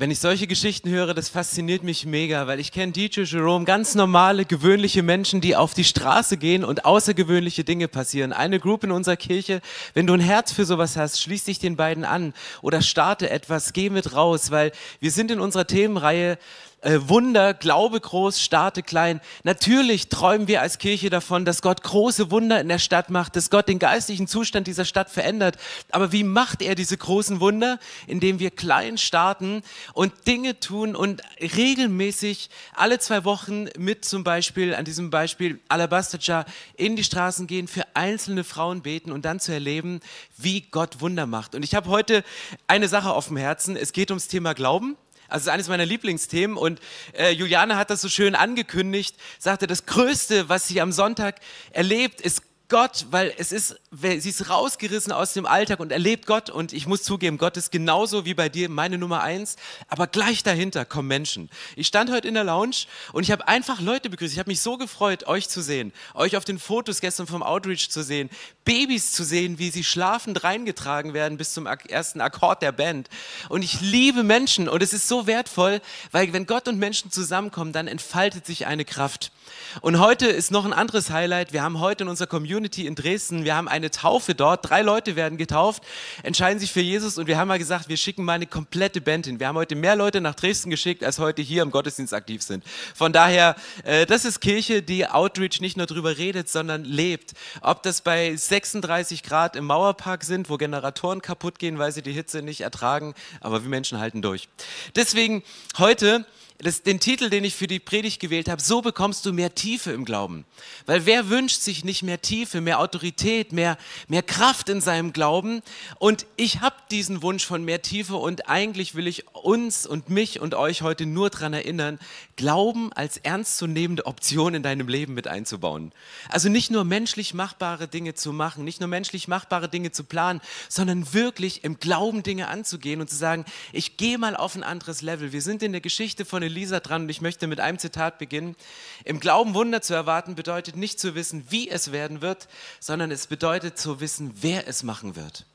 Wenn ich solche Geschichten höre, das fasziniert mich mega, weil ich kenne DJ Jerome, ganz normale, gewöhnliche Menschen, die auf die Straße gehen und außergewöhnliche Dinge passieren. Eine Group in unserer Kirche, wenn du ein Herz für sowas hast, schließ dich den beiden an oder starte etwas, geh mit raus, weil wir sind in unserer Themenreihe äh, Wunder, Glaube groß, starte klein. Natürlich träumen wir als Kirche davon, dass Gott große Wunder in der Stadt macht, dass Gott den geistlichen Zustand dieser Stadt verändert. Aber wie macht er diese großen Wunder? Indem wir klein starten und Dinge tun und regelmäßig alle zwei Wochen mit zum Beispiel, an diesem Beispiel Alabaster in die Straßen gehen, für einzelne Frauen beten und dann zu erleben, wie Gott Wunder macht. Und ich habe heute eine Sache auf dem Herzen. Es geht ums Thema Glauben. Also es ist eines meiner Lieblingsthemen und äh, Juliane hat das so schön angekündigt, sagte, das Größte, was sie am Sonntag erlebt, ist Gott, weil es ist, sie ist rausgerissen aus dem Alltag und erlebt Gott. Und ich muss zugeben, Gott ist genauso wie bei dir meine Nummer eins. Aber gleich dahinter kommen Menschen. Ich stand heute in der Lounge und ich habe einfach Leute begrüßt. Ich habe mich so gefreut, euch zu sehen, euch auf den Fotos gestern vom Outreach zu sehen, Babys zu sehen, wie sie schlafend reingetragen werden bis zum ersten Akkord der Band. Und ich liebe Menschen und es ist so wertvoll, weil wenn Gott und Menschen zusammenkommen, dann entfaltet sich eine Kraft. Und heute ist noch ein anderes Highlight. Wir haben heute in unserer Community in Dresden, wir haben eine Taufe dort. Drei Leute werden getauft, entscheiden sich für Jesus und wir haben mal gesagt, wir schicken mal eine komplette Band hin. Wir haben heute mehr Leute nach Dresden geschickt, als heute hier im Gottesdienst aktiv sind. Von daher, äh, das ist Kirche, die Outreach nicht nur drüber redet, sondern lebt. Ob das bei 36 Grad im Mauerpark sind, wo Generatoren kaputt gehen, weil sie die Hitze nicht ertragen, aber wir Menschen halten durch. Deswegen heute das, den Titel, den ich für die Predigt gewählt habe, so bekommst du mehr Tiefe im Glauben. Weil wer wünscht sich nicht mehr Tiefe, mehr Autorität, mehr, mehr Kraft in seinem Glauben? Und ich habe diesen Wunsch von mehr Tiefe und eigentlich will ich uns und mich und euch heute nur daran erinnern, Glauben als ernstzunehmende Option in deinem Leben mit einzubauen. Also nicht nur menschlich machbare Dinge zu machen, nicht nur menschlich machbare Dinge zu planen, sondern wirklich im Glauben Dinge anzugehen und zu sagen, ich gehe mal auf ein anderes Level. Wir sind in der Geschichte von Elisa dran und ich möchte mit einem Zitat beginnen. Im Glauben Wunder zu erwarten bedeutet nicht zu wissen, wie es werden wird, sondern es bedeutet zu wissen, wer es machen wird.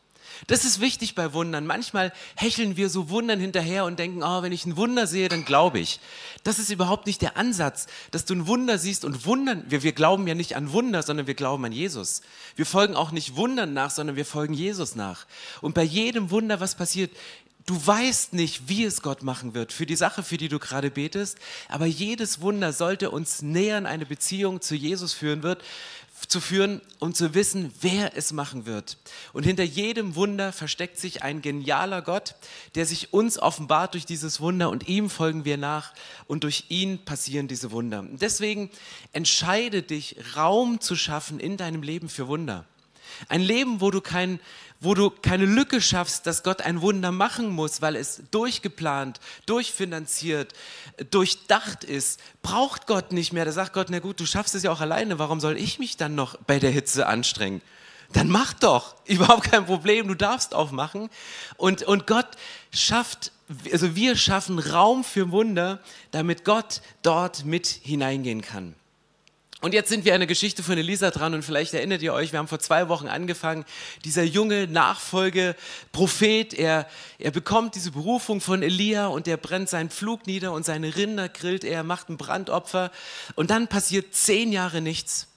Das ist wichtig bei Wundern. Manchmal hecheln wir so Wundern hinterher und denken, oh, wenn ich ein Wunder sehe, dann glaube ich. Das ist überhaupt nicht der Ansatz, dass du ein Wunder siehst und wundern. Wir, wir glauben ja nicht an Wunder, sondern wir glauben an Jesus. Wir folgen auch nicht Wundern nach, sondern wir folgen Jesus nach. Und bei jedem Wunder, was passiert, Du weißt nicht, wie es Gott machen wird für die Sache, für die du gerade betest, aber jedes Wunder sollte uns näher in eine Beziehung zu Jesus führen wird, zu führen, um zu wissen, wer es machen wird. Und hinter jedem Wunder versteckt sich ein genialer Gott, der sich uns offenbart durch dieses Wunder und ihm folgen wir nach und durch ihn passieren diese Wunder. Deswegen entscheide dich, Raum zu schaffen in deinem Leben für Wunder. Ein Leben, wo du kein wo du keine Lücke schaffst, dass Gott ein Wunder machen muss, weil es durchgeplant, durchfinanziert, durchdacht ist, braucht Gott nicht mehr. Da sagt Gott, na gut, du schaffst es ja auch alleine, warum soll ich mich dann noch bei der Hitze anstrengen? Dann mach doch, überhaupt kein Problem, du darfst aufmachen. Und, und Gott schafft, also wir schaffen Raum für Wunder, damit Gott dort mit hineingehen kann. Und jetzt sind wir an der Geschichte von Elisa dran und vielleicht erinnert ihr euch, wir haben vor zwei Wochen angefangen, dieser junge Nachfolgeprophet, er, er bekommt diese Berufung von Elia und er brennt seinen Flug nieder und seine Rinder grillt er, macht ein Brandopfer und dann passiert zehn Jahre nichts.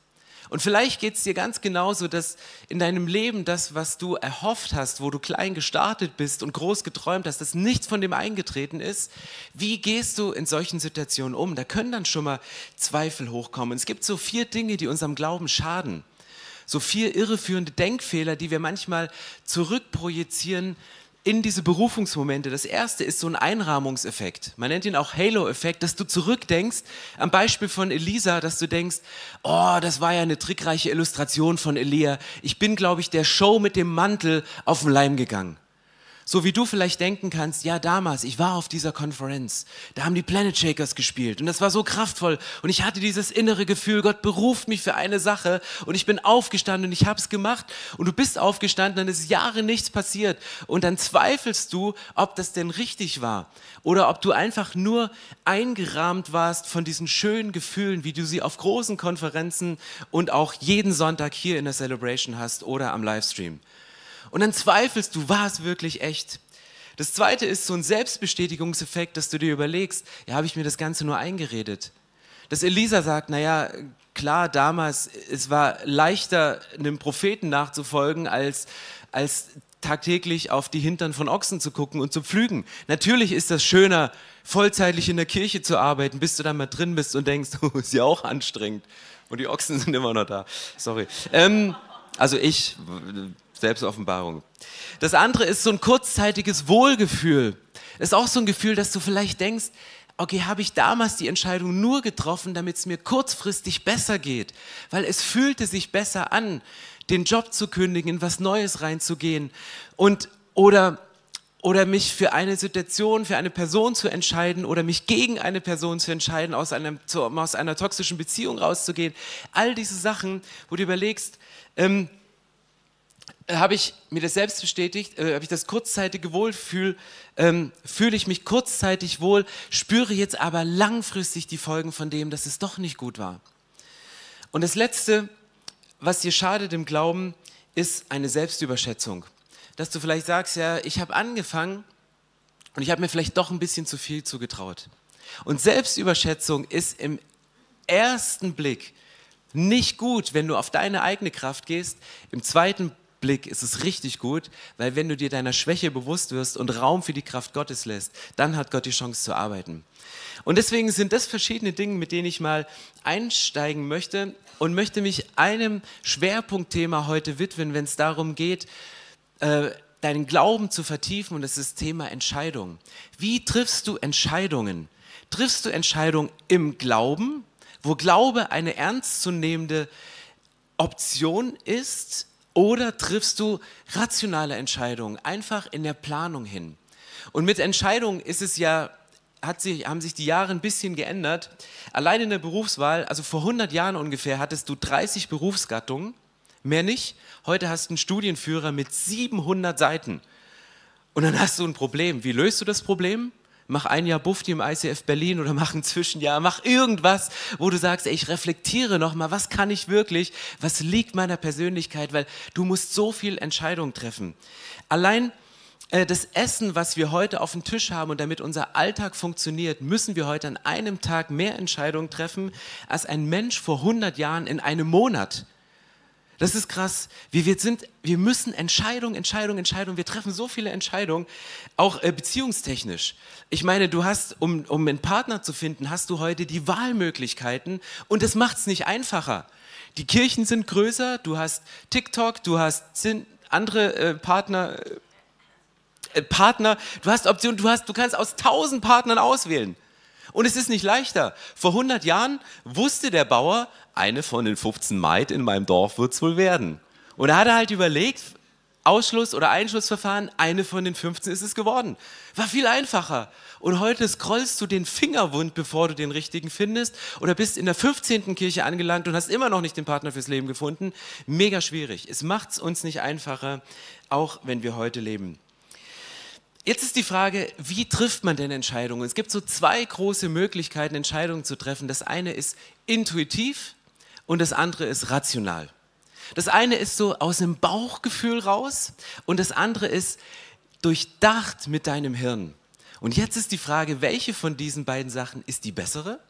Und vielleicht geht es dir ganz genauso, dass in deinem Leben das, was du erhofft hast, wo du klein gestartet bist und groß geträumt hast, dass nichts von dem eingetreten ist. Wie gehst du in solchen Situationen um? Da können dann schon mal Zweifel hochkommen. Es gibt so vier Dinge, die unserem Glauben schaden. So vier irreführende Denkfehler, die wir manchmal zurückprojizieren in diese Berufungsmomente. Das erste ist so ein Einrahmungseffekt. Man nennt ihn auch Halo-Effekt, dass du zurückdenkst, am Beispiel von Elisa, dass du denkst, oh, das war ja eine trickreiche Illustration von Elia. Ich bin, glaube ich, der Show mit dem Mantel auf den Leim gegangen. So wie du vielleicht denken kannst, ja damals, ich war auf dieser Konferenz, da haben die Planet Shakers gespielt und das war so kraftvoll und ich hatte dieses innere Gefühl, Gott beruft mich für eine Sache und ich bin aufgestanden und ich habe es gemacht und du bist aufgestanden, dann ist Jahre nichts passiert und dann zweifelst du, ob das denn richtig war oder ob du einfach nur eingerahmt warst von diesen schönen Gefühlen, wie du sie auf großen Konferenzen und auch jeden Sonntag hier in der Celebration hast oder am Livestream. Und dann zweifelst du, war es wirklich echt? Das zweite ist so ein Selbstbestätigungseffekt, dass du dir überlegst, ja, habe ich mir das Ganze nur eingeredet. Dass Elisa sagt, naja, klar, damals, es war leichter, einem Propheten nachzufolgen, als, als tagtäglich auf die Hintern von Ochsen zu gucken und zu pflügen. Natürlich ist das schöner, vollzeitlich in der Kirche zu arbeiten, bis du dann mal drin bist und denkst, oh, ist ja auch anstrengend. Und die Ochsen sind immer noch da. Sorry. Ähm, also ich, Selbstoffenbarung. Das andere ist so ein kurzzeitiges Wohlgefühl. Das ist auch so ein Gefühl, dass du vielleicht denkst, okay, habe ich damals die Entscheidung nur getroffen, damit es mir kurzfristig besser geht, weil es fühlte sich besser an, den Job zu kündigen, in was Neues reinzugehen und oder oder mich für eine Situation, für eine Person zu entscheiden oder mich gegen eine Person zu entscheiden, aus, einem, aus einer toxischen Beziehung rauszugehen. All diese Sachen, wo du überlegst, ähm, habe ich mir das selbst bestätigt, äh, habe ich das kurzzeitige Wohlfühl, ähm, fühle ich mich kurzzeitig wohl, spüre jetzt aber langfristig die Folgen von dem, dass es doch nicht gut war. Und das Letzte, was dir schadet im Glauben, ist eine Selbstüberschätzung. Dass du vielleicht sagst, ja, ich habe angefangen und ich habe mir vielleicht doch ein bisschen zu viel zugetraut. Und Selbstüberschätzung ist im ersten Blick nicht gut, wenn du auf deine eigene Kraft gehst. Im zweiten Blick ist es richtig gut, weil wenn du dir deiner Schwäche bewusst wirst und Raum für die Kraft Gottes lässt, dann hat Gott die Chance zu arbeiten. Und deswegen sind das verschiedene Dinge, mit denen ich mal einsteigen möchte und möchte mich einem Schwerpunktthema heute widmen, wenn es darum geht, äh, deinen Glauben zu vertiefen und das ist das Thema Entscheidung. Wie triffst du Entscheidungen? Triffst du Entscheidungen im Glauben, wo Glaube eine ernstzunehmende Option ist oder triffst du rationale Entscheidungen, einfach in der Planung hin? Und mit Entscheidungen ist es ja, sich, haben sich die Jahre ein bisschen geändert. Allein in der Berufswahl, also vor 100 Jahren ungefähr, hattest du 30 Berufsgattungen, mehr nicht. Heute hast du einen Studienführer mit 700 Seiten. Und dann hast du ein Problem. Wie löst du das Problem? Mach ein Jahr Bufti im ICF Berlin oder mach ein Zwischenjahr, mach irgendwas, wo du sagst, ey, ich reflektiere nochmal, was kann ich wirklich, was liegt meiner Persönlichkeit, weil du musst so viel Entscheidungen treffen. Allein äh, das Essen, was wir heute auf dem Tisch haben und damit unser Alltag funktioniert, müssen wir heute an einem Tag mehr Entscheidungen treffen als ein Mensch vor 100 Jahren in einem Monat. Das ist krass. Wir, wir, sind, wir müssen Entscheidung, Entscheidung, Entscheidung. Wir treffen so viele Entscheidungen, auch äh, beziehungstechnisch. Ich meine, du hast, um, um einen Partner zu finden, hast du heute die Wahlmöglichkeiten und das macht es nicht einfacher. Die Kirchen sind größer, du hast TikTok, du hast andere äh, Partner, äh, Partner, du hast Optionen, du, du kannst aus tausend Partnern auswählen. Und es ist nicht leichter. Vor 100 Jahren wusste der Bauer, eine von den 15 Maid in meinem Dorf wird es wohl werden. Und da hat er halt überlegt, Ausschluss- oder Einschlussverfahren, eine von den 15 ist es geworden. War viel einfacher. Und heute scrollst du den Fingerwund, bevor du den richtigen findest, oder bist in der 15. Kirche angelangt und hast immer noch nicht den Partner fürs Leben gefunden. Mega schwierig. Es macht es uns nicht einfacher, auch wenn wir heute leben. Jetzt ist die Frage, wie trifft man denn Entscheidungen? Es gibt so zwei große Möglichkeiten, Entscheidungen zu treffen. Das eine ist intuitiv und das andere ist rational. Das eine ist so aus dem Bauchgefühl raus und das andere ist durchdacht mit deinem Hirn. Und jetzt ist die Frage, welche von diesen beiden Sachen ist die bessere?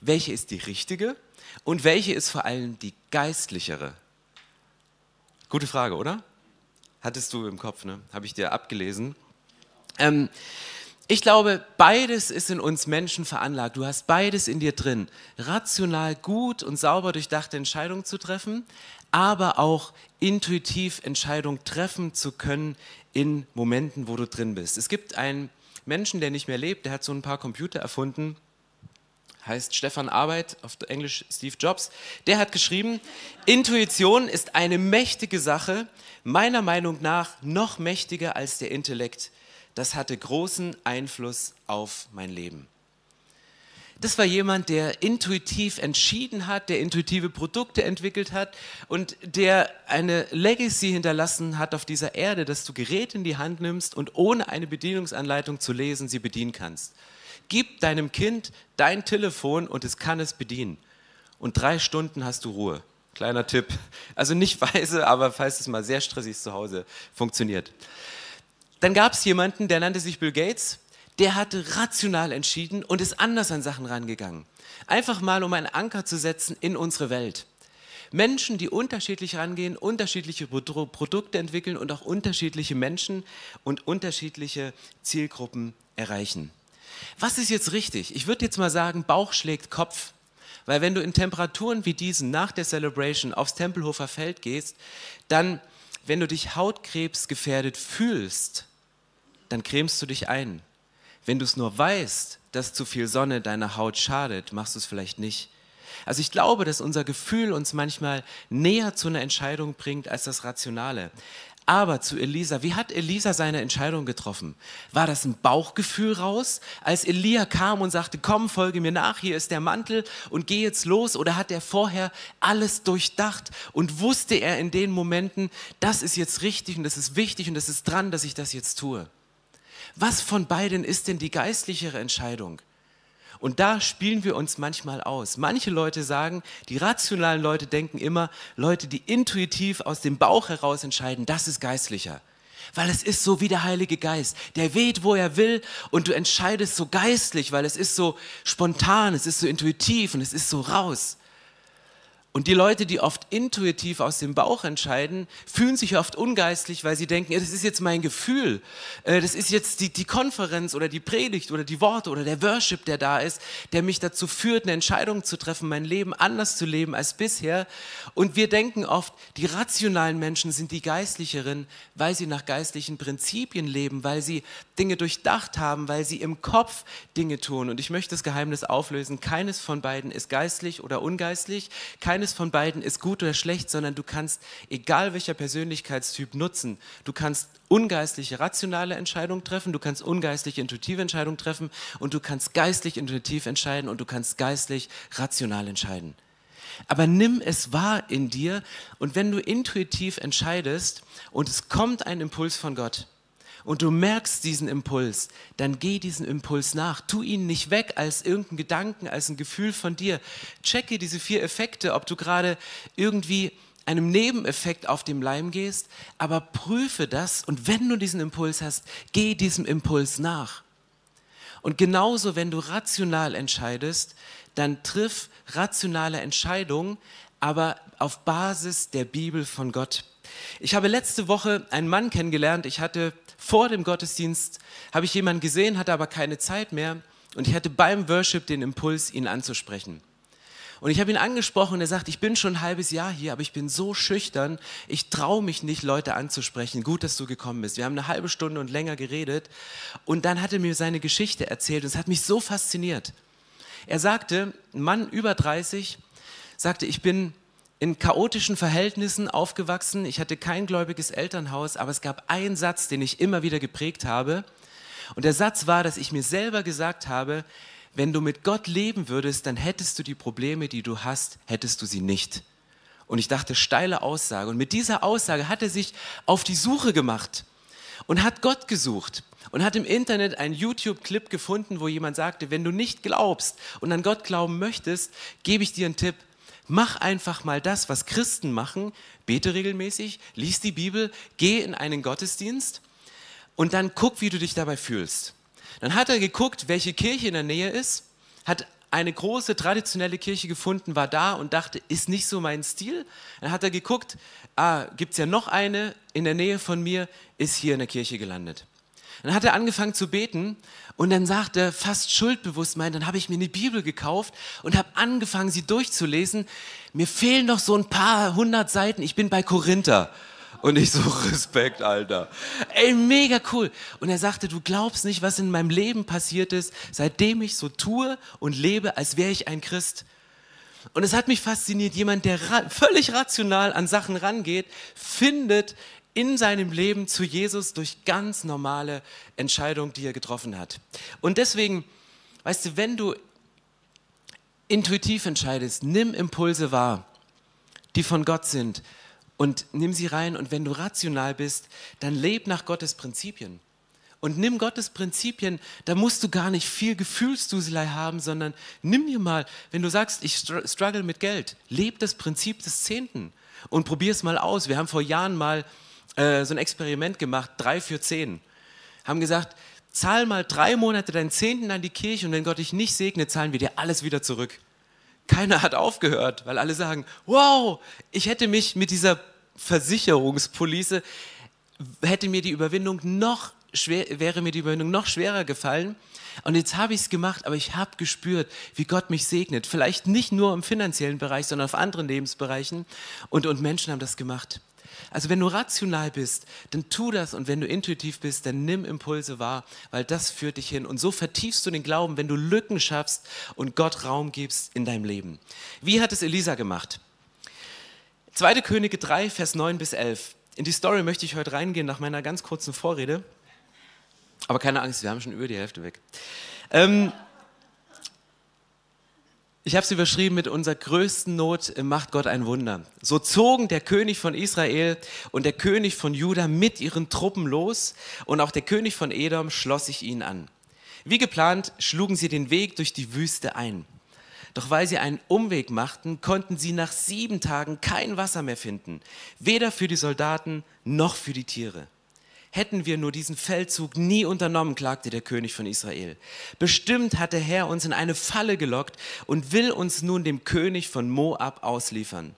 Welche ist die richtige? Und welche ist vor allem die geistlichere? Gute Frage, oder? Hattest du im Kopf, ne? Habe ich dir abgelesen. Ähm, ich glaube, beides ist in uns Menschen veranlagt. Du hast beides in dir drin. Rational gut und sauber durchdachte Entscheidungen zu treffen, aber auch intuitiv Entscheidungen treffen zu können in Momenten, wo du drin bist. Es gibt einen Menschen, der nicht mehr lebt, der hat so ein paar Computer erfunden, heißt Stefan Arbeit, auf Englisch Steve Jobs. Der hat geschrieben, Intuition ist eine mächtige Sache, meiner Meinung nach noch mächtiger als der Intellekt das hatte großen Einfluss auf mein Leben. Das war jemand, der intuitiv entschieden hat, der intuitive Produkte entwickelt hat und der eine Legacy hinterlassen hat auf dieser Erde, dass du Geräte in die Hand nimmst und ohne eine Bedienungsanleitung zu lesen sie bedienen kannst. Gib deinem Kind dein Telefon und es kann es bedienen. Und drei Stunden hast du Ruhe. Kleiner Tipp. Also nicht weise, aber falls es mal sehr stressig zu Hause funktioniert. Dann gab es jemanden, der nannte sich Bill Gates, der hatte rational entschieden und ist anders an Sachen rangegangen. Einfach mal, um einen Anker zu setzen in unsere Welt. Menschen, die unterschiedlich rangehen, unterschiedliche Produkte entwickeln und auch unterschiedliche Menschen und unterschiedliche Zielgruppen erreichen. Was ist jetzt richtig? Ich würde jetzt mal sagen, Bauch schlägt Kopf. Weil wenn du in Temperaturen wie diesen nach der Celebration aufs Tempelhofer Feld gehst, dann, wenn du dich hautkrebsgefährdet fühlst, dann cremst du dich ein. Wenn du es nur weißt, dass zu viel Sonne deiner Haut schadet, machst du es vielleicht nicht. Also ich glaube, dass unser Gefühl uns manchmal näher zu einer Entscheidung bringt als das Rationale. Aber zu Elisa, wie hat Elisa seine Entscheidung getroffen? War das ein Bauchgefühl raus, als Elia kam und sagte, komm, folge mir nach, hier ist der Mantel und geh jetzt los? Oder hat er vorher alles durchdacht und wusste er in den Momenten, das ist jetzt richtig und das ist wichtig und das ist dran, dass ich das jetzt tue? Was von beiden ist denn die geistlichere Entscheidung? Und da spielen wir uns manchmal aus. Manche Leute sagen, die rationalen Leute denken immer, Leute, die intuitiv aus dem Bauch heraus entscheiden, das ist geistlicher. Weil es ist so wie der Heilige Geist. Der weht, wo er will und du entscheidest so geistlich, weil es ist so spontan, es ist so intuitiv und es ist so raus. Und die Leute, die oft intuitiv aus dem Bauch entscheiden, fühlen sich oft ungeistlich, weil sie denken, das ist jetzt mein Gefühl, äh, das ist jetzt die, die Konferenz oder die Predigt oder die Worte oder der Worship, der da ist, der mich dazu führt, eine Entscheidung zu treffen, mein Leben anders zu leben als bisher. Und wir denken oft, die rationalen Menschen sind die geistlicheren, weil sie nach geistlichen Prinzipien leben, weil sie Dinge durchdacht haben, weil sie im Kopf Dinge tun. Und ich möchte das Geheimnis auflösen, keines von beiden ist geistlich oder ungeistlich, keines keines von beiden ist gut oder schlecht, sondern du kannst, egal welcher Persönlichkeitstyp nutzen, du kannst ungeistliche rationale Entscheidungen treffen, du kannst ungeistliche intuitive Entscheidungen treffen und du kannst geistlich intuitiv entscheiden und du kannst geistlich rational entscheiden. Aber nimm es wahr in dir und wenn du intuitiv entscheidest und es kommt ein Impuls von Gott, und du merkst diesen Impuls, dann geh diesen Impuls nach. Tu ihn nicht weg als irgendein Gedanken, als ein Gefühl von dir. Checke diese vier Effekte, ob du gerade irgendwie einem Nebeneffekt auf dem Leim gehst, aber prüfe das und wenn du diesen Impuls hast, geh diesem Impuls nach. Und genauso, wenn du rational entscheidest, dann triff rationale Entscheidungen, aber auf Basis der Bibel von Gott. Ich habe letzte Woche einen Mann kennengelernt. Ich hatte vor dem Gottesdienst, habe ich jemanden gesehen, hatte aber keine Zeit mehr. Und ich hatte beim Worship den Impuls, ihn anzusprechen. Und ich habe ihn angesprochen und er sagt, ich bin schon ein halbes Jahr hier, aber ich bin so schüchtern, ich traue mich nicht, Leute anzusprechen. Gut, dass du gekommen bist. Wir haben eine halbe Stunde und länger geredet. Und dann hat er mir seine Geschichte erzählt und es hat mich so fasziniert. Er sagte, ein Mann über 30, sagte, ich bin in chaotischen Verhältnissen aufgewachsen. Ich hatte kein gläubiges Elternhaus, aber es gab einen Satz, den ich immer wieder geprägt habe. Und der Satz war, dass ich mir selber gesagt habe, wenn du mit Gott leben würdest, dann hättest du die Probleme, die du hast, hättest du sie nicht. Und ich dachte, steile Aussage. Und mit dieser Aussage hat er sich auf die Suche gemacht und hat Gott gesucht und hat im Internet einen YouTube-Clip gefunden, wo jemand sagte, wenn du nicht glaubst und an Gott glauben möchtest, gebe ich dir einen Tipp. Mach einfach mal das, was Christen machen. Bete regelmäßig, lies die Bibel, geh in einen Gottesdienst und dann guck, wie du dich dabei fühlst. Dann hat er geguckt, welche Kirche in der Nähe ist, hat eine große traditionelle Kirche gefunden, war da und dachte, ist nicht so mein Stil. Dann hat er geguckt, ah, gibt es ja noch eine in der Nähe von mir, ist hier in der Kirche gelandet. Dann hat er angefangen zu beten und dann sagt er fast schuldbewusst, mein, dann habe ich mir eine Bibel gekauft und habe angefangen, sie durchzulesen. Mir fehlen noch so ein paar hundert Seiten. Ich bin bei Korinther. Und ich so, Respekt, Alter. Ey, mega cool. Und er sagte, du glaubst nicht, was in meinem Leben passiert ist, seitdem ich so tue und lebe, als wäre ich ein Christ. Und es hat mich fasziniert, jemand, der ra völlig rational an Sachen rangeht, findet in seinem Leben zu Jesus durch ganz normale Entscheidungen, die er getroffen hat. Und deswegen, weißt du, wenn du intuitiv entscheidest, nimm Impulse wahr, die von Gott sind und nimm sie rein. Und wenn du rational bist, dann leb nach Gottes Prinzipien. Und nimm Gottes Prinzipien, da musst du gar nicht viel Gefühlsduselei haben, sondern nimm dir mal, wenn du sagst, ich struggle mit Geld, leb das Prinzip des Zehnten und probier es mal aus. Wir haben vor Jahren mal äh, so ein Experiment gemacht, drei für zehn. haben gesagt, zahl mal drei Monate deinen Zehnten an die Kirche und wenn Gott dich nicht segnet, zahlen wir dir alles wieder zurück. Keiner hat aufgehört, weil alle sagen, wow, ich hätte mich mit dieser Versicherungspolice, hätte mir die Überwindung noch schwer, wäre mir die Überwindung noch schwerer gefallen. Und jetzt habe ich es gemacht, aber ich habe gespürt, wie Gott mich segnet. Vielleicht nicht nur im finanziellen Bereich, sondern auf anderen Lebensbereichen. Und, und Menschen haben das gemacht. Also wenn du rational bist, dann tu das und wenn du intuitiv bist, dann nimm Impulse wahr, weil das führt dich hin. Und so vertiefst du den Glauben, wenn du Lücken schaffst und Gott Raum gibst in deinem Leben. Wie hat es Elisa gemacht? 2. Könige 3, Vers 9 bis 11. In die Story möchte ich heute reingehen nach meiner ganz kurzen Vorrede. Aber keine Angst, wir haben schon über die Hälfte weg. Ähm, ich habe es überschrieben mit unserer größten Not macht Gott ein Wunder. So zogen der König von Israel und der König von Juda mit ihren Truppen los und auch der König von Edom schloss sich ihnen an. Wie geplant schlugen sie den Weg durch die Wüste ein. Doch weil sie einen Umweg machten, konnten sie nach sieben Tagen kein Wasser mehr finden, weder für die Soldaten noch für die Tiere. Hätten wir nur diesen Feldzug nie unternommen, klagte der König von Israel. Bestimmt hat der Herr uns in eine Falle gelockt und will uns nun dem König von Moab ausliefern.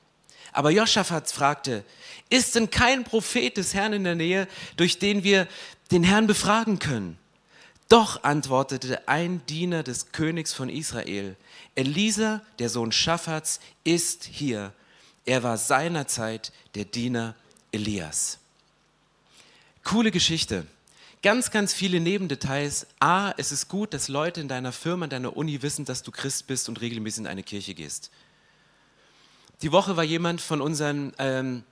Aber Joschafat fragte, ist denn kein Prophet des Herrn in der Nähe, durch den wir den Herrn befragen können? Doch antwortete ein Diener des Königs von Israel, Elisa, der Sohn Schaffats, ist hier. Er war seinerzeit der Diener Elias. Coole Geschichte. Ganz, ganz viele Nebendetails. A, es ist gut, dass Leute in deiner Firma, in deiner Uni wissen, dass du Christ bist und regelmäßig in eine Kirche gehst. Die Woche war jemand von unseren ähm,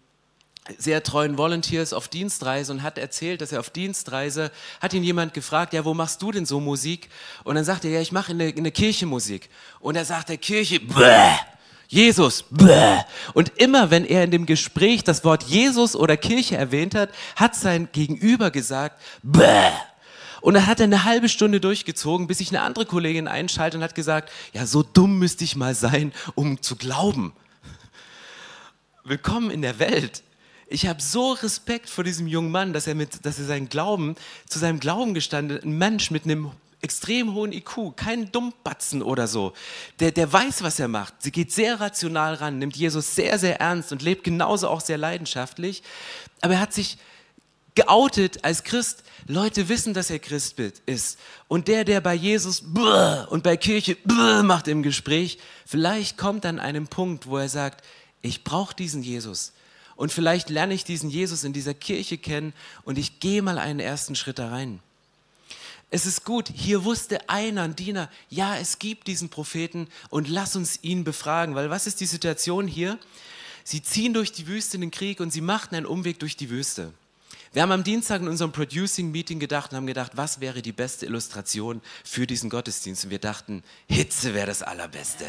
sehr treuen Volunteers auf Dienstreise und hat erzählt, dass er auf Dienstreise, hat ihn jemand gefragt, ja, wo machst du denn so Musik? Und dann sagt er, ja, ich mache in der, Kirche Musik. Und er sagt, der Kirche, bäh. Jesus, bäh. Und immer wenn er in dem Gespräch das Wort Jesus oder Kirche erwähnt hat, hat sein Gegenüber gesagt, bäh. Und dann hat er eine halbe Stunde durchgezogen, bis sich eine andere Kollegin einschaltet und hat gesagt, ja, so dumm müsste ich mal sein, um zu glauben. Willkommen in der Welt. Ich habe so Respekt vor diesem jungen Mann, dass er, mit, dass er seinen Glauben, zu seinem Glauben gestanden, ein Mensch mit einem extrem hohen IQ, kein Dummbatzen oder so. Der, der weiß, was er macht. Sie geht sehr rational ran, nimmt Jesus sehr, sehr ernst und lebt genauso auch sehr leidenschaftlich. Aber er hat sich geoutet als Christ. Leute wissen, dass er Christ ist. Und der, der bei Jesus und bei Kirche macht im Gespräch, vielleicht kommt an einem Punkt, wo er sagt, ich brauche diesen Jesus. Und vielleicht lerne ich diesen Jesus in dieser Kirche kennen und ich gehe mal einen ersten Schritt da rein. Es ist gut, hier wusste einer, ein Diener, ja, es gibt diesen Propheten und lass uns ihn befragen, weil was ist die Situation hier? Sie ziehen durch die Wüste in den Krieg und sie machten einen Umweg durch die Wüste. Wir haben am Dienstag in unserem Producing-Meeting gedacht und haben gedacht, was wäre die beste Illustration für diesen Gottesdienst? Und wir dachten, Hitze wäre das Allerbeste.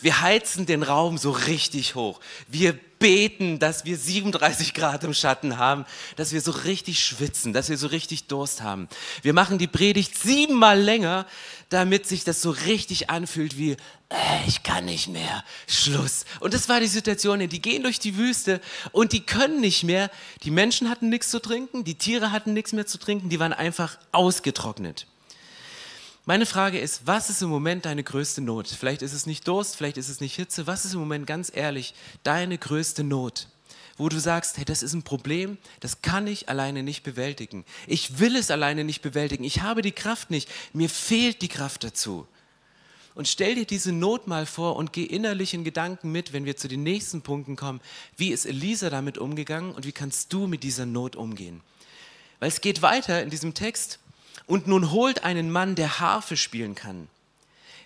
Wir heizen den Raum so richtig hoch. Wir beten, dass wir 37 Grad im Schatten haben, dass wir so richtig schwitzen, dass wir so richtig Durst haben. Wir machen die Predigt siebenmal länger, damit sich das so richtig anfühlt wie, äh, ich kann nicht mehr, Schluss. Und das war die Situation, die gehen durch die Wüste und die können nicht mehr. Die Menschen hatten nichts zu trinken, die Tiere hatten nichts mehr zu trinken, die waren einfach ausgetrocknet. Meine Frage ist, was ist im Moment deine größte Not? Vielleicht ist es nicht Durst, vielleicht ist es nicht Hitze. Was ist im Moment ganz ehrlich deine größte Not? Wo du sagst, hey, das ist ein Problem, das kann ich alleine nicht bewältigen. Ich will es alleine nicht bewältigen. Ich habe die Kraft nicht. Mir fehlt die Kraft dazu. Und stell dir diese Not mal vor und geh innerlich in Gedanken mit, wenn wir zu den nächsten Punkten kommen. Wie ist Elisa damit umgegangen und wie kannst du mit dieser Not umgehen? Weil es geht weiter in diesem Text. Und nun holt einen Mann, der Harfe spielen kann.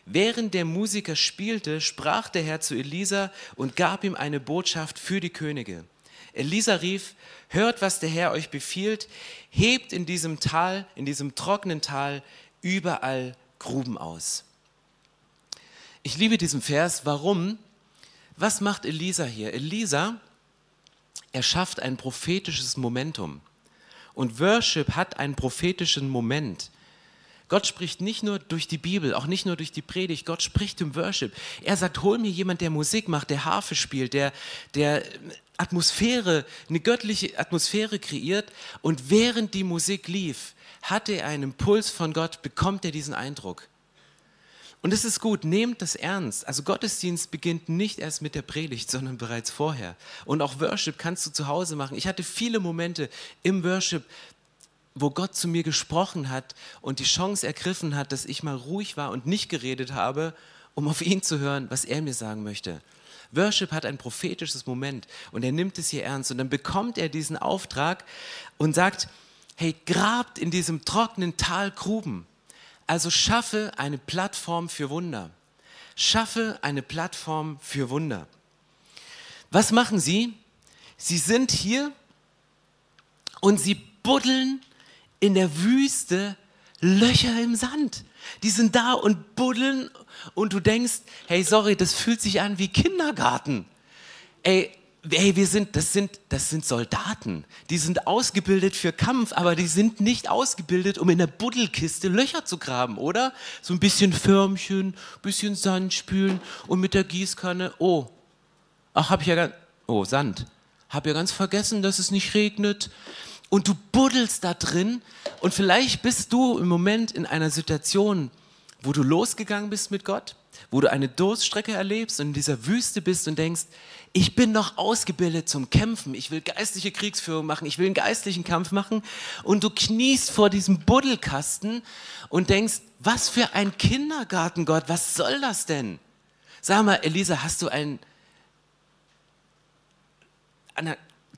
Während der Musiker spielte, sprach der Herr zu Elisa und gab ihm eine Botschaft für die Könige. Elisa rief, hört, was der Herr euch befiehlt, hebt in diesem Tal, in diesem trockenen Tal, überall Gruben aus. Ich liebe diesen Vers. Warum? Was macht Elisa hier? Elisa, er schafft ein prophetisches Momentum. Und Worship hat einen prophetischen Moment. Gott spricht nicht nur durch die Bibel, auch nicht nur durch die Predigt, Gott spricht im Worship. Er sagt, hol mir jemand, der Musik macht, der Harfe spielt, der, der Atmosphäre, eine göttliche Atmosphäre kreiert. Und während die Musik lief, hatte er einen Impuls von Gott, bekommt er diesen Eindruck. Und es ist gut, nehmt das ernst. Also Gottesdienst beginnt nicht erst mit der Predigt, sondern bereits vorher. Und auch Worship kannst du zu Hause machen. Ich hatte viele Momente im Worship, wo Gott zu mir gesprochen hat und die Chance ergriffen hat, dass ich mal ruhig war und nicht geredet habe, um auf ihn zu hören, was er mir sagen möchte. Worship hat ein prophetisches Moment und er nimmt es hier ernst und dann bekommt er diesen Auftrag und sagt, hey, grabt in diesem trockenen Tal Gruben. Also schaffe eine Plattform für Wunder. Schaffe eine Plattform für Wunder. Was machen sie? Sie sind hier und sie buddeln in der Wüste Löcher im Sand. Die sind da und buddeln und du denkst, hey, sorry, das fühlt sich an wie Kindergarten. Ey, ey, wir sind, das sind, das sind Soldaten. Die sind ausgebildet für Kampf, aber die sind nicht ausgebildet, um in der Buddelkiste Löcher zu graben, oder? So ein bisschen Förmchen, bisschen Sand spülen und mit der Gießkanne, oh, ach, hab ich ja ganz, oh, Sand. Hab ja ganz vergessen, dass es nicht regnet und du buddelst da drin. Und vielleicht bist du im Moment in einer Situation, wo du losgegangen bist mit Gott, wo du eine Durststrecke erlebst und in dieser Wüste bist und denkst, ich bin noch ausgebildet zum Kämpfen, ich will geistliche Kriegsführung machen, ich will einen geistlichen Kampf machen. Und du kniest vor diesem Buddelkasten und denkst, was für ein Kindergarten, Gott, was soll das denn? Sag mal, Elisa, hast du ein,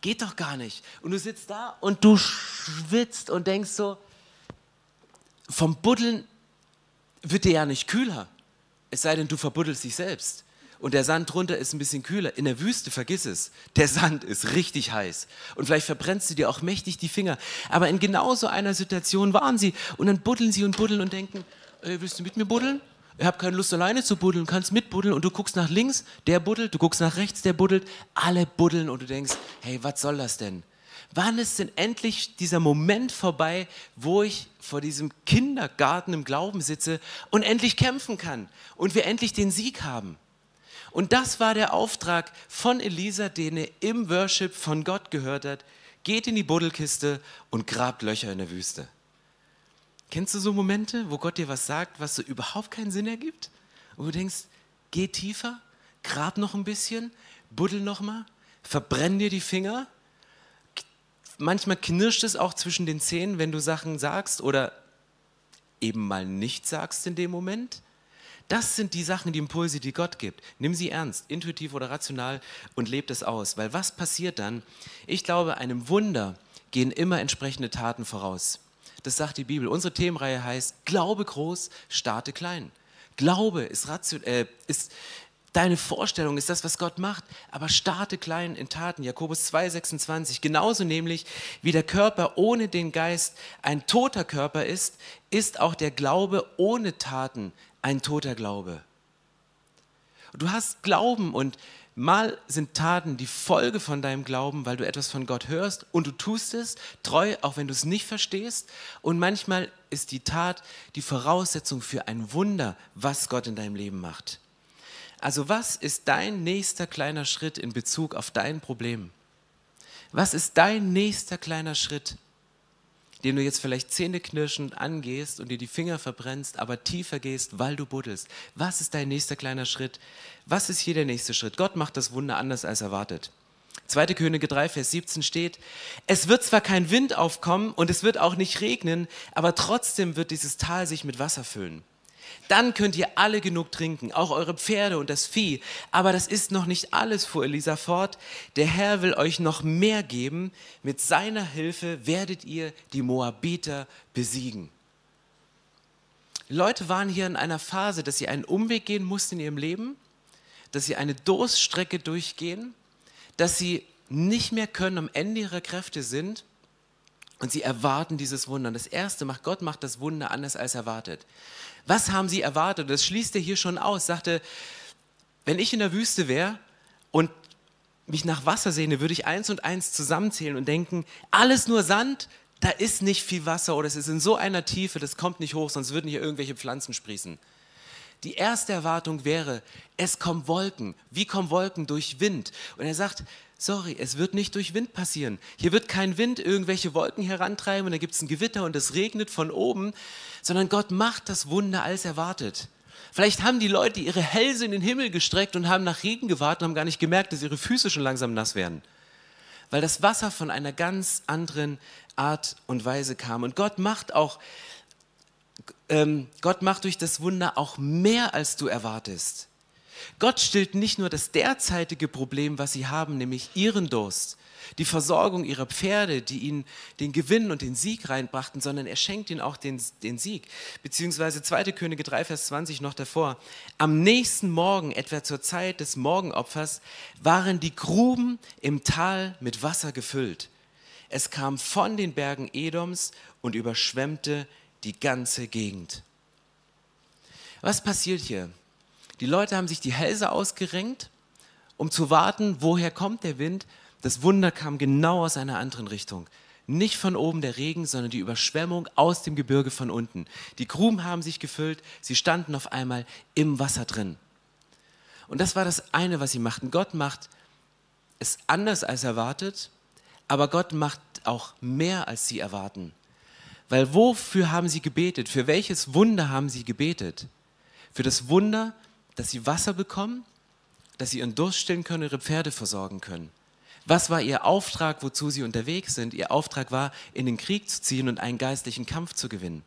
geht doch gar nicht. Und du sitzt da und du schwitzt und denkst so, vom Buddeln wird dir ja nicht kühler. Es sei denn, du verbuddelst dich selbst. Und der Sand drunter ist ein bisschen kühler. In der Wüste, vergiss es. Der Sand ist richtig heiß. Und vielleicht verbrennst du dir auch mächtig die Finger. Aber in genau so einer Situation waren sie. Und dann buddeln sie und buddeln und denken, äh, willst du mit mir buddeln? Ich habe keine Lust alleine zu buddeln, kannst mitbuddeln und du guckst nach links, der buddelt, du guckst nach rechts, der buddelt, alle buddeln und du denkst, hey, was soll das denn? Wann ist denn endlich dieser Moment vorbei, wo ich vor diesem Kindergarten im Glauben sitze und endlich kämpfen kann und wir endlich den Sieg haben? Und das war der Auftrag von Elisa, den er im Worship von Gott gehört hat. Geht in die Buddelkiste und grabt Löcher in der Wüste. Kennst du so Momente, wo Gott dir was sagt, was so überhaupt keinen Sinn ergibt? Und du denkst, geh tiefer, grab noch ein bisschen, buddel noch mal, verbrenn dir die Finger. Manchmal knirscht es auch zwischen den Zähnen, wenn du Sachen sagst oder eben mal nicht sagst in dem Moment. Das sind die Sachen, die Impulse, die Gott gibt. Nimm sie ernst, intuitiv oder rational und leb es aus. Weil was passiert dann? Ich glaube, einem Wunder gehen immer entsprechende Taten voraus. Das sagt die Bibel. Unsere Themenreihe heißt Glaube groß, starte klein. Glaube ist, äh, ist deine Vorstellung, ist das, was Gott macht, aber starte klein in Taten. Jakobus 2,26. Genauso nämlich wie der Körper ohne den Geist ein toter Körper ist, ist auch der Glaube ohne Taten ein toter Glaube. Du hast Glauben und Mal sind Taten die Folge von deinem Glauben, weil du etwas von Gott hörst und du tust es treu, auch wenn du es nicht verstehst. Und manchmal ist die Tat die Voraussetzung für ein Wunder, was Gott in deinem Leben macht. Also was ist dein nächster kleiner Schritt in Bezug auf dein Problem? Was ist dein nächster kleiner Schritt? Den du jetzt vielleicht zähneknirschend angehst und dir die Finger verbrennst, aber tiefer gehst, weil du buddelst. Was ist dein nächster kleiner Schritt? Was ist hier der nächste Schritt? Gott macht das Wunder anders als erwartet. 2. Könige 3, Vers 17 steht, es wird zwar kein Wind aufkommen und es wird auch nicht regnen, aber trotzdem wird dieses Tal sich mit Wasser füllen. Dann könnt ihr alle genug trinken, auch eure Pferde und das Vieh. Aber das ist noch nicht alles, fuhr Elisa fort. Der Herr will euch noch mehr geben. Mit seiner Hilfe werdet ihr die Moabiter besiegen. Leute waren hier in einer Phase, dass sie einen Umweg gehen mussten in ihrem Leben, dass sie eine Durststrecke durchgehen, dass sie nicht mehr können, am Ende ihrer Kräfte sind und sie erwarten dieses Wunder. Und das erste macht, Gott macht das Wunder anders als erwartet. Was haben sie erwartet? Das schließt er hier schon aus. Sagte, wenn ich in der Wüste wäre und mich nach Wasser sehne, würde ich eins und eins zusammenzählen und denken, alles nur Sand, da ist nicht viel Wasser oder es ist in so einer Tiefe, das kommt nicht hoch, sonst würden hier irgendwelche Pflanzen sprießen. Die erste Erwartung wäre, es kommen Wolken. Wie kommen Wolken? Durch Wind. Und er sagt, sorry, es wird nicht durch Wind passieren. Hier wird kein Wind irgendwelche Wolken herantreiben und da gibt es ein Gewitter und es regnet von oben, sondern Gott macht das Wunder als erwartet. Vielleicht haben die Leute ihre Hälse in den Himmel gestreckt und haben nach Regen gewartet und haben gar nicht gemerkt, dass ihre Füße schon langsam nass werden. Weil das Wasser von einer ganz anderen Art und Weise kam. Und Gott macht auch, ähm, Gott macht durch das Wunder auch mehr, als du erwartest. Gott stillt nicht nur das derzeitige Problem, was sie haben, nämlich ihren Durst, die Versorgung ihrer Pferde, die ihnen den Gewinn und den Sieg reinbrachten, sondern er schenkt ihnen auch den, den Sieg. Beziehungsweise 2. Könige 3, Vers 20 noch davor. Am nächsten Morgen, etwa zur Zeit des Morgenopfers, waren die Gruben im Tal mit Wasser gefüllt. Es kam von den Bergen Edoms und überschwemmte die ganze Gegend. Was passiert hier? Die Leute haben sich die Hälse ausgerenkt, um zu warten, woher kommt der Wind. Das Wunder kam genau aus einer anderen Richtung. Nicht von oben der Regen, sondern die Überschwemmung aus dem Gebirge von unten. Die Gruben haben sich gefüllt, sie standen auf einmal im Wasser drin. Und das war das eine, was sie machten. Gott macht es anders als erwartet aber Gott macht auch mehr, als sie erwarten. Weil wofür haben sie gebetet? Für welches Wunder haben sie gebetet? Für das Wunder, dass sie Wasser bekommen, dass sie ihren Durst stillen können, ihre Pferde versorgen können. Was war ihr Auftrag, wozu sie unterwegs sind? Ihr Auftrag war, in den Krieg zu ziehen und einen geistlichen Kampf zu gewinnen.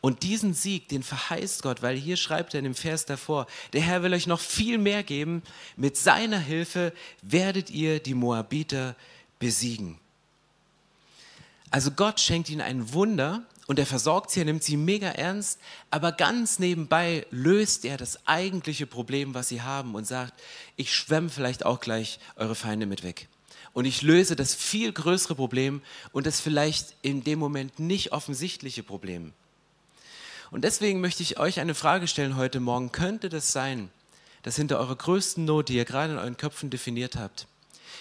Und diesen Sieg, den verheißt Gott, weil hier schreibt er in dem Vers davor, der Herr will euch noch viel mehr geben. Mit seiner Hilfe werdet ihr die Moabiter besiegen. Also Gott schenkt ihnen ein Wunder und er versorgt sie, er nimmt sie mega ernst, aber ganz nebenbei löst er das eigentliche Problem, was sie haben und sagt, ich schwemme vielleicht auch gleich eure Feinde mit weg. Und ich löse das viel größere Problem und das vielleicht in dem Moment nicht offensichtliche Problem. Und deswegen möchte ich euch eine Frage stellen heute Morgen. Könnte das sein, dass hinter eurer größten Not, die ihr gerade in euren Köpfen definiert habt,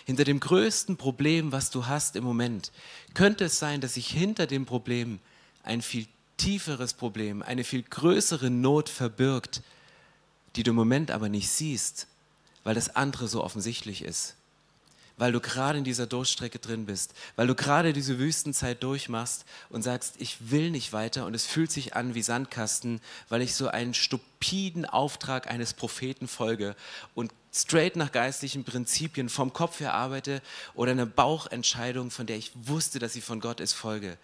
hinter dem größten Problem, was du hast im Moment, könnte es sein, dass sich hinter dem Problem ein viel tieferes Problem, eine viel größere Not verbirgt, die du im Moment aber nicht siehst, weil das andere so offensichtlich ist weil du gerade in dieser Durchstrecke drin bist, weil du gerade diese Wüstenzeit durchmachst und sagst, ich will nicht weiter und es fühlt sich an wie Sandkasten, weil ich so einen stupiden Auftrag eines Propheten folge und straight nach geistlichen Prinzipien vom Kopf her arbeite oder eine Bauchentscheidung, von der ich wusste, dass sie von Gott ist, folge.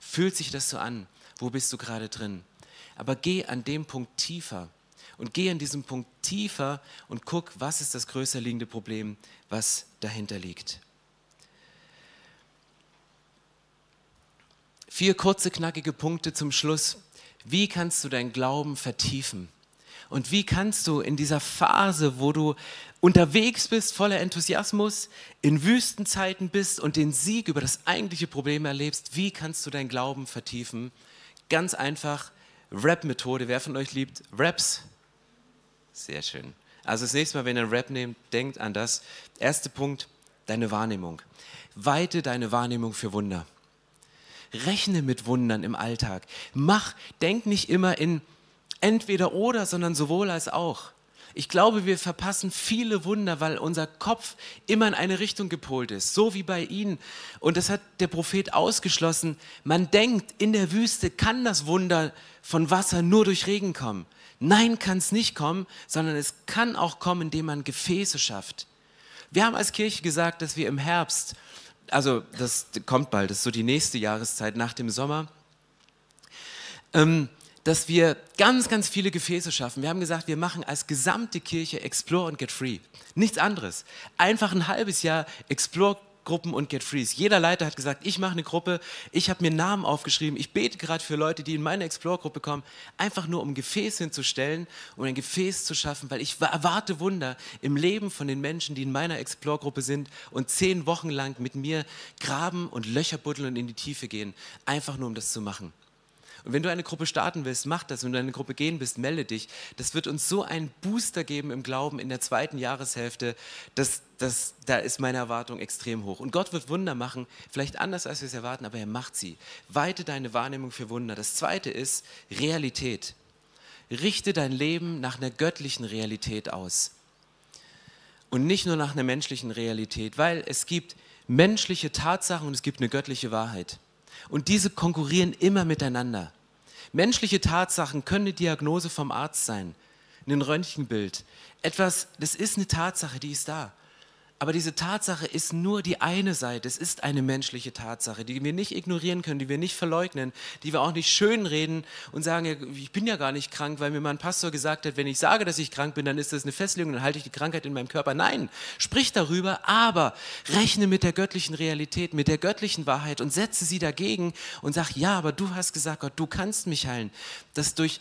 Fühlt sich das so an? Wo bist du gerade drin? Aber geh an dem Punkt tiefer und geh an diesem Punkt tiefer und guck, was ist das größer liegende Problem, was dahinter liegt. Vier kurze, knackige Punkte zum Schluss. Wie kannst du deinen Glauben vertiefen? Und wie kannst du in dieser Phase, wo du unterwegs bist, voller Enthusiasmus, in Wüstenzeiten bist und den Sieg über das eigentliche Problem erlebst, wie kannst du deinen Glauben vertiefen? Ganz einfach, Rap-Methode. Wer von euch liebt Raps? Sehr schön. Also das nächste Mal, wenn ihr Rap nehmt, denkt an das. Erster Punkt, deine Wahrnehmung. Weite deine Wahrnehmung für Wunder. Rechne mit Wundern im Alltag. Mach, denk nicht immer in entweder oder, sondern sowohl als auch. Ich glaube, wir verpassen viele Wunder, weil unser Kopf immer in eine Richtung gepolt ist, so wie bei ihnen. Und das hat der Prophet ausgeschlossen. Man denkt, in der Wüste kann das Wunder von Wasser nur durch Regen kommen. Nein, kann es nicht kommen, sondern es kann auch kommen, indem man Gefäße schafft. Wir haben als Kirche gesagt, dass wir im Herbst, also das kommt bald, das ist so die nächste Jahreszeit nach dem Sommer, ähm, dass wir ganz, ganz viele Gefäße schaffen. Wir haben gesagt, wir machen als gesamte Kirche Explore und Get Free. Nichts anderes. Einfach ein halbes Jahr Explore Gruppen und Get Freeze. Jeder Leiter hat gesagt, ich mache eine Gruppe, ich habe mir Namen aufgeschrieben, ich bete gerade für Leute, die in meine Explore-Gruppe kommen, einfach nur um ein Gefäß hinzustellen, um ein Gefäß zu schaffen, weil ich erwarte Wunder im Leben von den Menschen, die in meiner Explore-Gruppe sind und zehn Wochen lang mit mir graben und Löcher buddeln und in die Tiefe gehen, einfach nur um das zu machen. Und wenn du eine Gruppe starten willst, mach das. Wenn du in eine Gruppe gehen bist, melde dich. Das wird uns so einen Booster geben im Glauben in der zweiten Jahreshälfte. dass, das, da ist meine Erwartung extrem hoch. Und Gott wird Wunder machen, vielleicht anders, als wir es erwarten, aber er macht sie. Weite deine Wahrnehmung für Wunder. Das zweite ist Realität. Richte dein Leben nach einer göttlichen Realität aus. Und nicht nur nach einer menschlichen Realität, weil es gibt menschliche Tatsachen und es gibt eine göttliche Wahrheit. Und diese konkurrieren immer miteinander. Menschliche Tatsachen können eine Diagnose vom Arzt sein, ein Röntgenbild. Etwas, das ist eine Tatsache, die ist da. Aber diese Tatsache ist nur die eine Seite. Es ist eine menschliche Tatsache, die wir nicht ignorieren können, die wir nicht verleugnen, die wir auch nicht schönreden und sagen, ich bin ja gar nicht krank, weil mir mein Pastor gesagt hat, wenn ich sage, dass ich krank bin, dann ist das eine Festlegung, dann halte ich die Krankheit in meinem Körper. Nein, sprich darüber, aber rechne mit der göttlichen Realität, mit der göttlichen Wahrheit und setze sie dagegen und sag, ja, aber du hast gesagt, Gott, du kannst mich heilen. Dass durch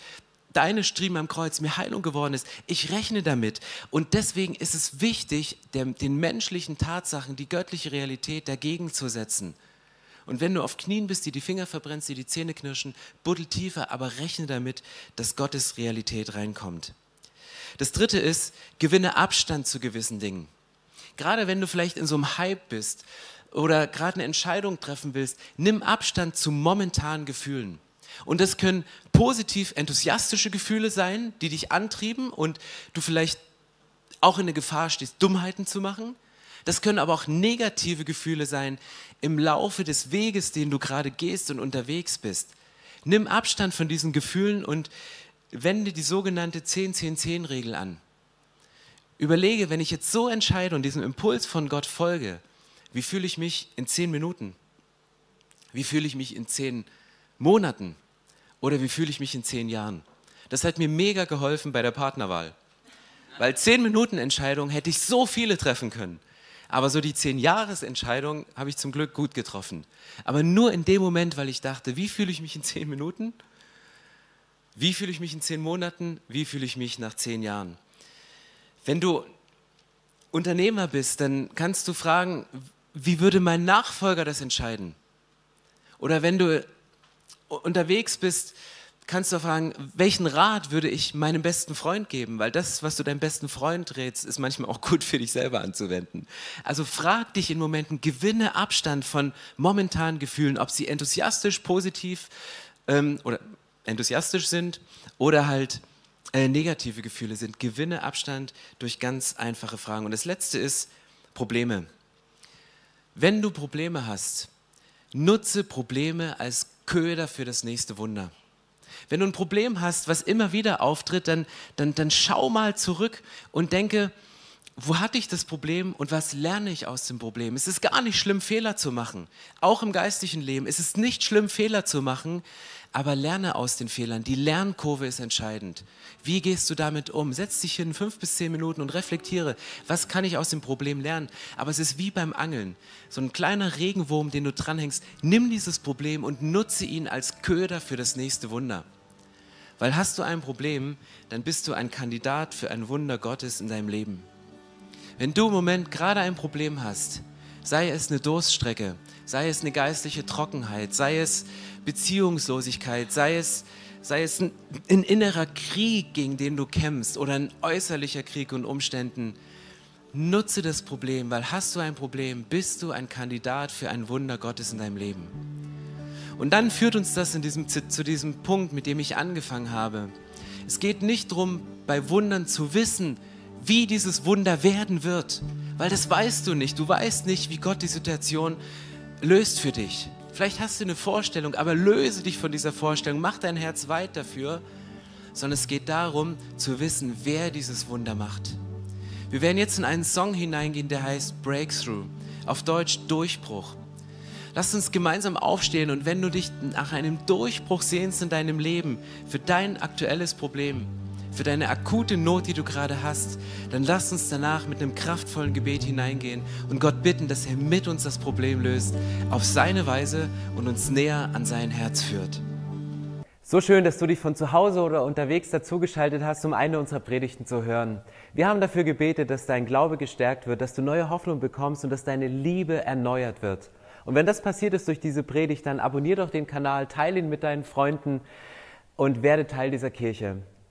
deine Striemen am Kreuz mir Heilung geworden ist. Ich rechne damit. Und deswegen ist es wichtig, den menschlichen Tatsachen die göttliche Realität dagegen zu setzen. Und wenn du auf Knien bist, die die Finger verbrennst, die die Zähne knirschen, buddel tiefer, aber rechne damit, dass Gottes Realität reinkommt. Das dritte ist, gewinne Abstand zu gewissen Dingen. Gerade wenn du vielleicht in so einem Hype bist oder gerade eine Entscheidung treffen willst, nimm Abstand zu momentanen Gefühlen. Und das können positiv enthusiastische Gefühle sein, die dich antrieben und du vielleicht auch in der Gefahr stehst, Dummheiten zu machen. Das können aber auch negative Gefühle sein im Laufe des Weges, den du gerade gehst und unterwegs bist. Nimm Abstand von diesen Gefühlen und wende die sogenannte 10-10-10-Regel an. Überlege, wenn ich jetzt so entscheide und diesem Impuls von Gott folge, wie fühle ich mich in zehn Minuten? Wie fühle ich mich in zehn Monaten? Oder wie fühle ich mich in zehn Jahren? Das hat mir mega geholfen bei der Partnerwahl. Weil zehn Minuten Entscheidung hätte ich so viele treffen können. Aber so die zehn Jahresentscheidung habe ich zum Glück gut getroffen. Aber nur in dem Moment, weil ich dachte, wie fühle ich mich in zehn Minuten? Wie fühle ich mich in zehn Monaten? Wie fühle ich mich nach zehn Jahren? Wenn du Unternehmer bist, dann kannst du fragen, wie würde mein Nachfolger das entscheiden? Oder wenn du unterwegs bist, kannst du fragen, welchen Rat würde ich meinem besten Freund geben? Weil das, was du deinem besten Freund rätst, ist manchmal auch gut für dich selber anzuwenden. Also frag dich in Momenten, gewinne Abstand von momentanen Gefühlen, ob sie enthusiastisch, positiv ähm, oder enthusiastisch sind oder halt äh, negative Gefühle sind. Gewinne Abstand durch ganz einfache Fragen. Und das letzte ist Probleme. Wenn du Probleme hast, nutze Probleme als Köder für das nächste Wunder. Wenn du ein Problem hast, was immer wieder auftritt, dann, dann, dann schau mal zurück und denke, wo hatte ich das Problem und was lerne ich aus dem Problem? Es ist gar nicht schlimm, Fehler zu machen. Auch im geistlichen Leben. Es ist nicht schlimm, Fehler zu machen, aber lerne aus den Fehlern. Die Lernkurve ist entscheidend. Wie gehst du damit um? Setz dich hin fünf bis zehn Minuten und reflektiere, was kann ich aus dem Problem lernen? Aber es ist wie beim Angeln. So ein kleiner Regenwurm, den du dranhängst. Nimm dieses Problem und nutze ihn als Köder für das nächste Wunder. Weil hast du ein Problem, dann bist du ein Kandidat für ein Wunder Gottes in deinem Leben. Wenn du im Moment gerade ein Problem hast, sei es eine Durststrecke, sei es eine geistliche Trockenheit, sei es Beziehungslosigkeit, sei es, sei es ein, ein innerer Krieg, gegen den du kämpfst oder ein äußerlicher Krieg und Umständen, nutze das Problem, weil hast du ein Problem, bist du ein Kandidat für ein Wunder Gottes in deinem Leben. Und dann führt uns das in diesem, zu diesem Punkt, mit dem ich angefangen habe. Es geht nicht darum, bei Wundern zu wissen, wie dieses Wunder werden wird, weil das weißt du nicht. Du weißt nicht, wie Gott die Situation löst für dich. Vielleicht hast du eine Vorstellung, aber löse dich von dieser Vorstellung, mach dein Herz weit dafür, sondern es geht darum zu wissen, wer dieses Wunder macht. Wir werden jetzt in einen Song hineingehen, der heißt Breakthrough, auf Deutsch Durchbruch. Lass uns gemeinsam aufstehen und wenn du dich nach einem Durchbruch sehnst in deinem Leben, für dein aktuelles Problem, für deine akute Not, die du gerade hast, dann lass uns danach mit einem kraftvollen Gebet hineingehen und Gott bitten, dass er mit uns das Problem löst, auf seine Weise und uns näher an sein Herz führt. So schön, dass du dich von zu Hause oder unterwegs dazugeschaltet hast, um eine unserer Predigten zu hören. Wir haben dafür gebetet, dass dein Glaube gestärkt wird, dass du neue Hoffnung bekommst und dass deine Liebe erneuert wird. Und wenn das passiert ist durch diese Predigt, dann abonniere doch den Kanal, teile ihn mit deinen Freunden und werde Teil dieser Kirche.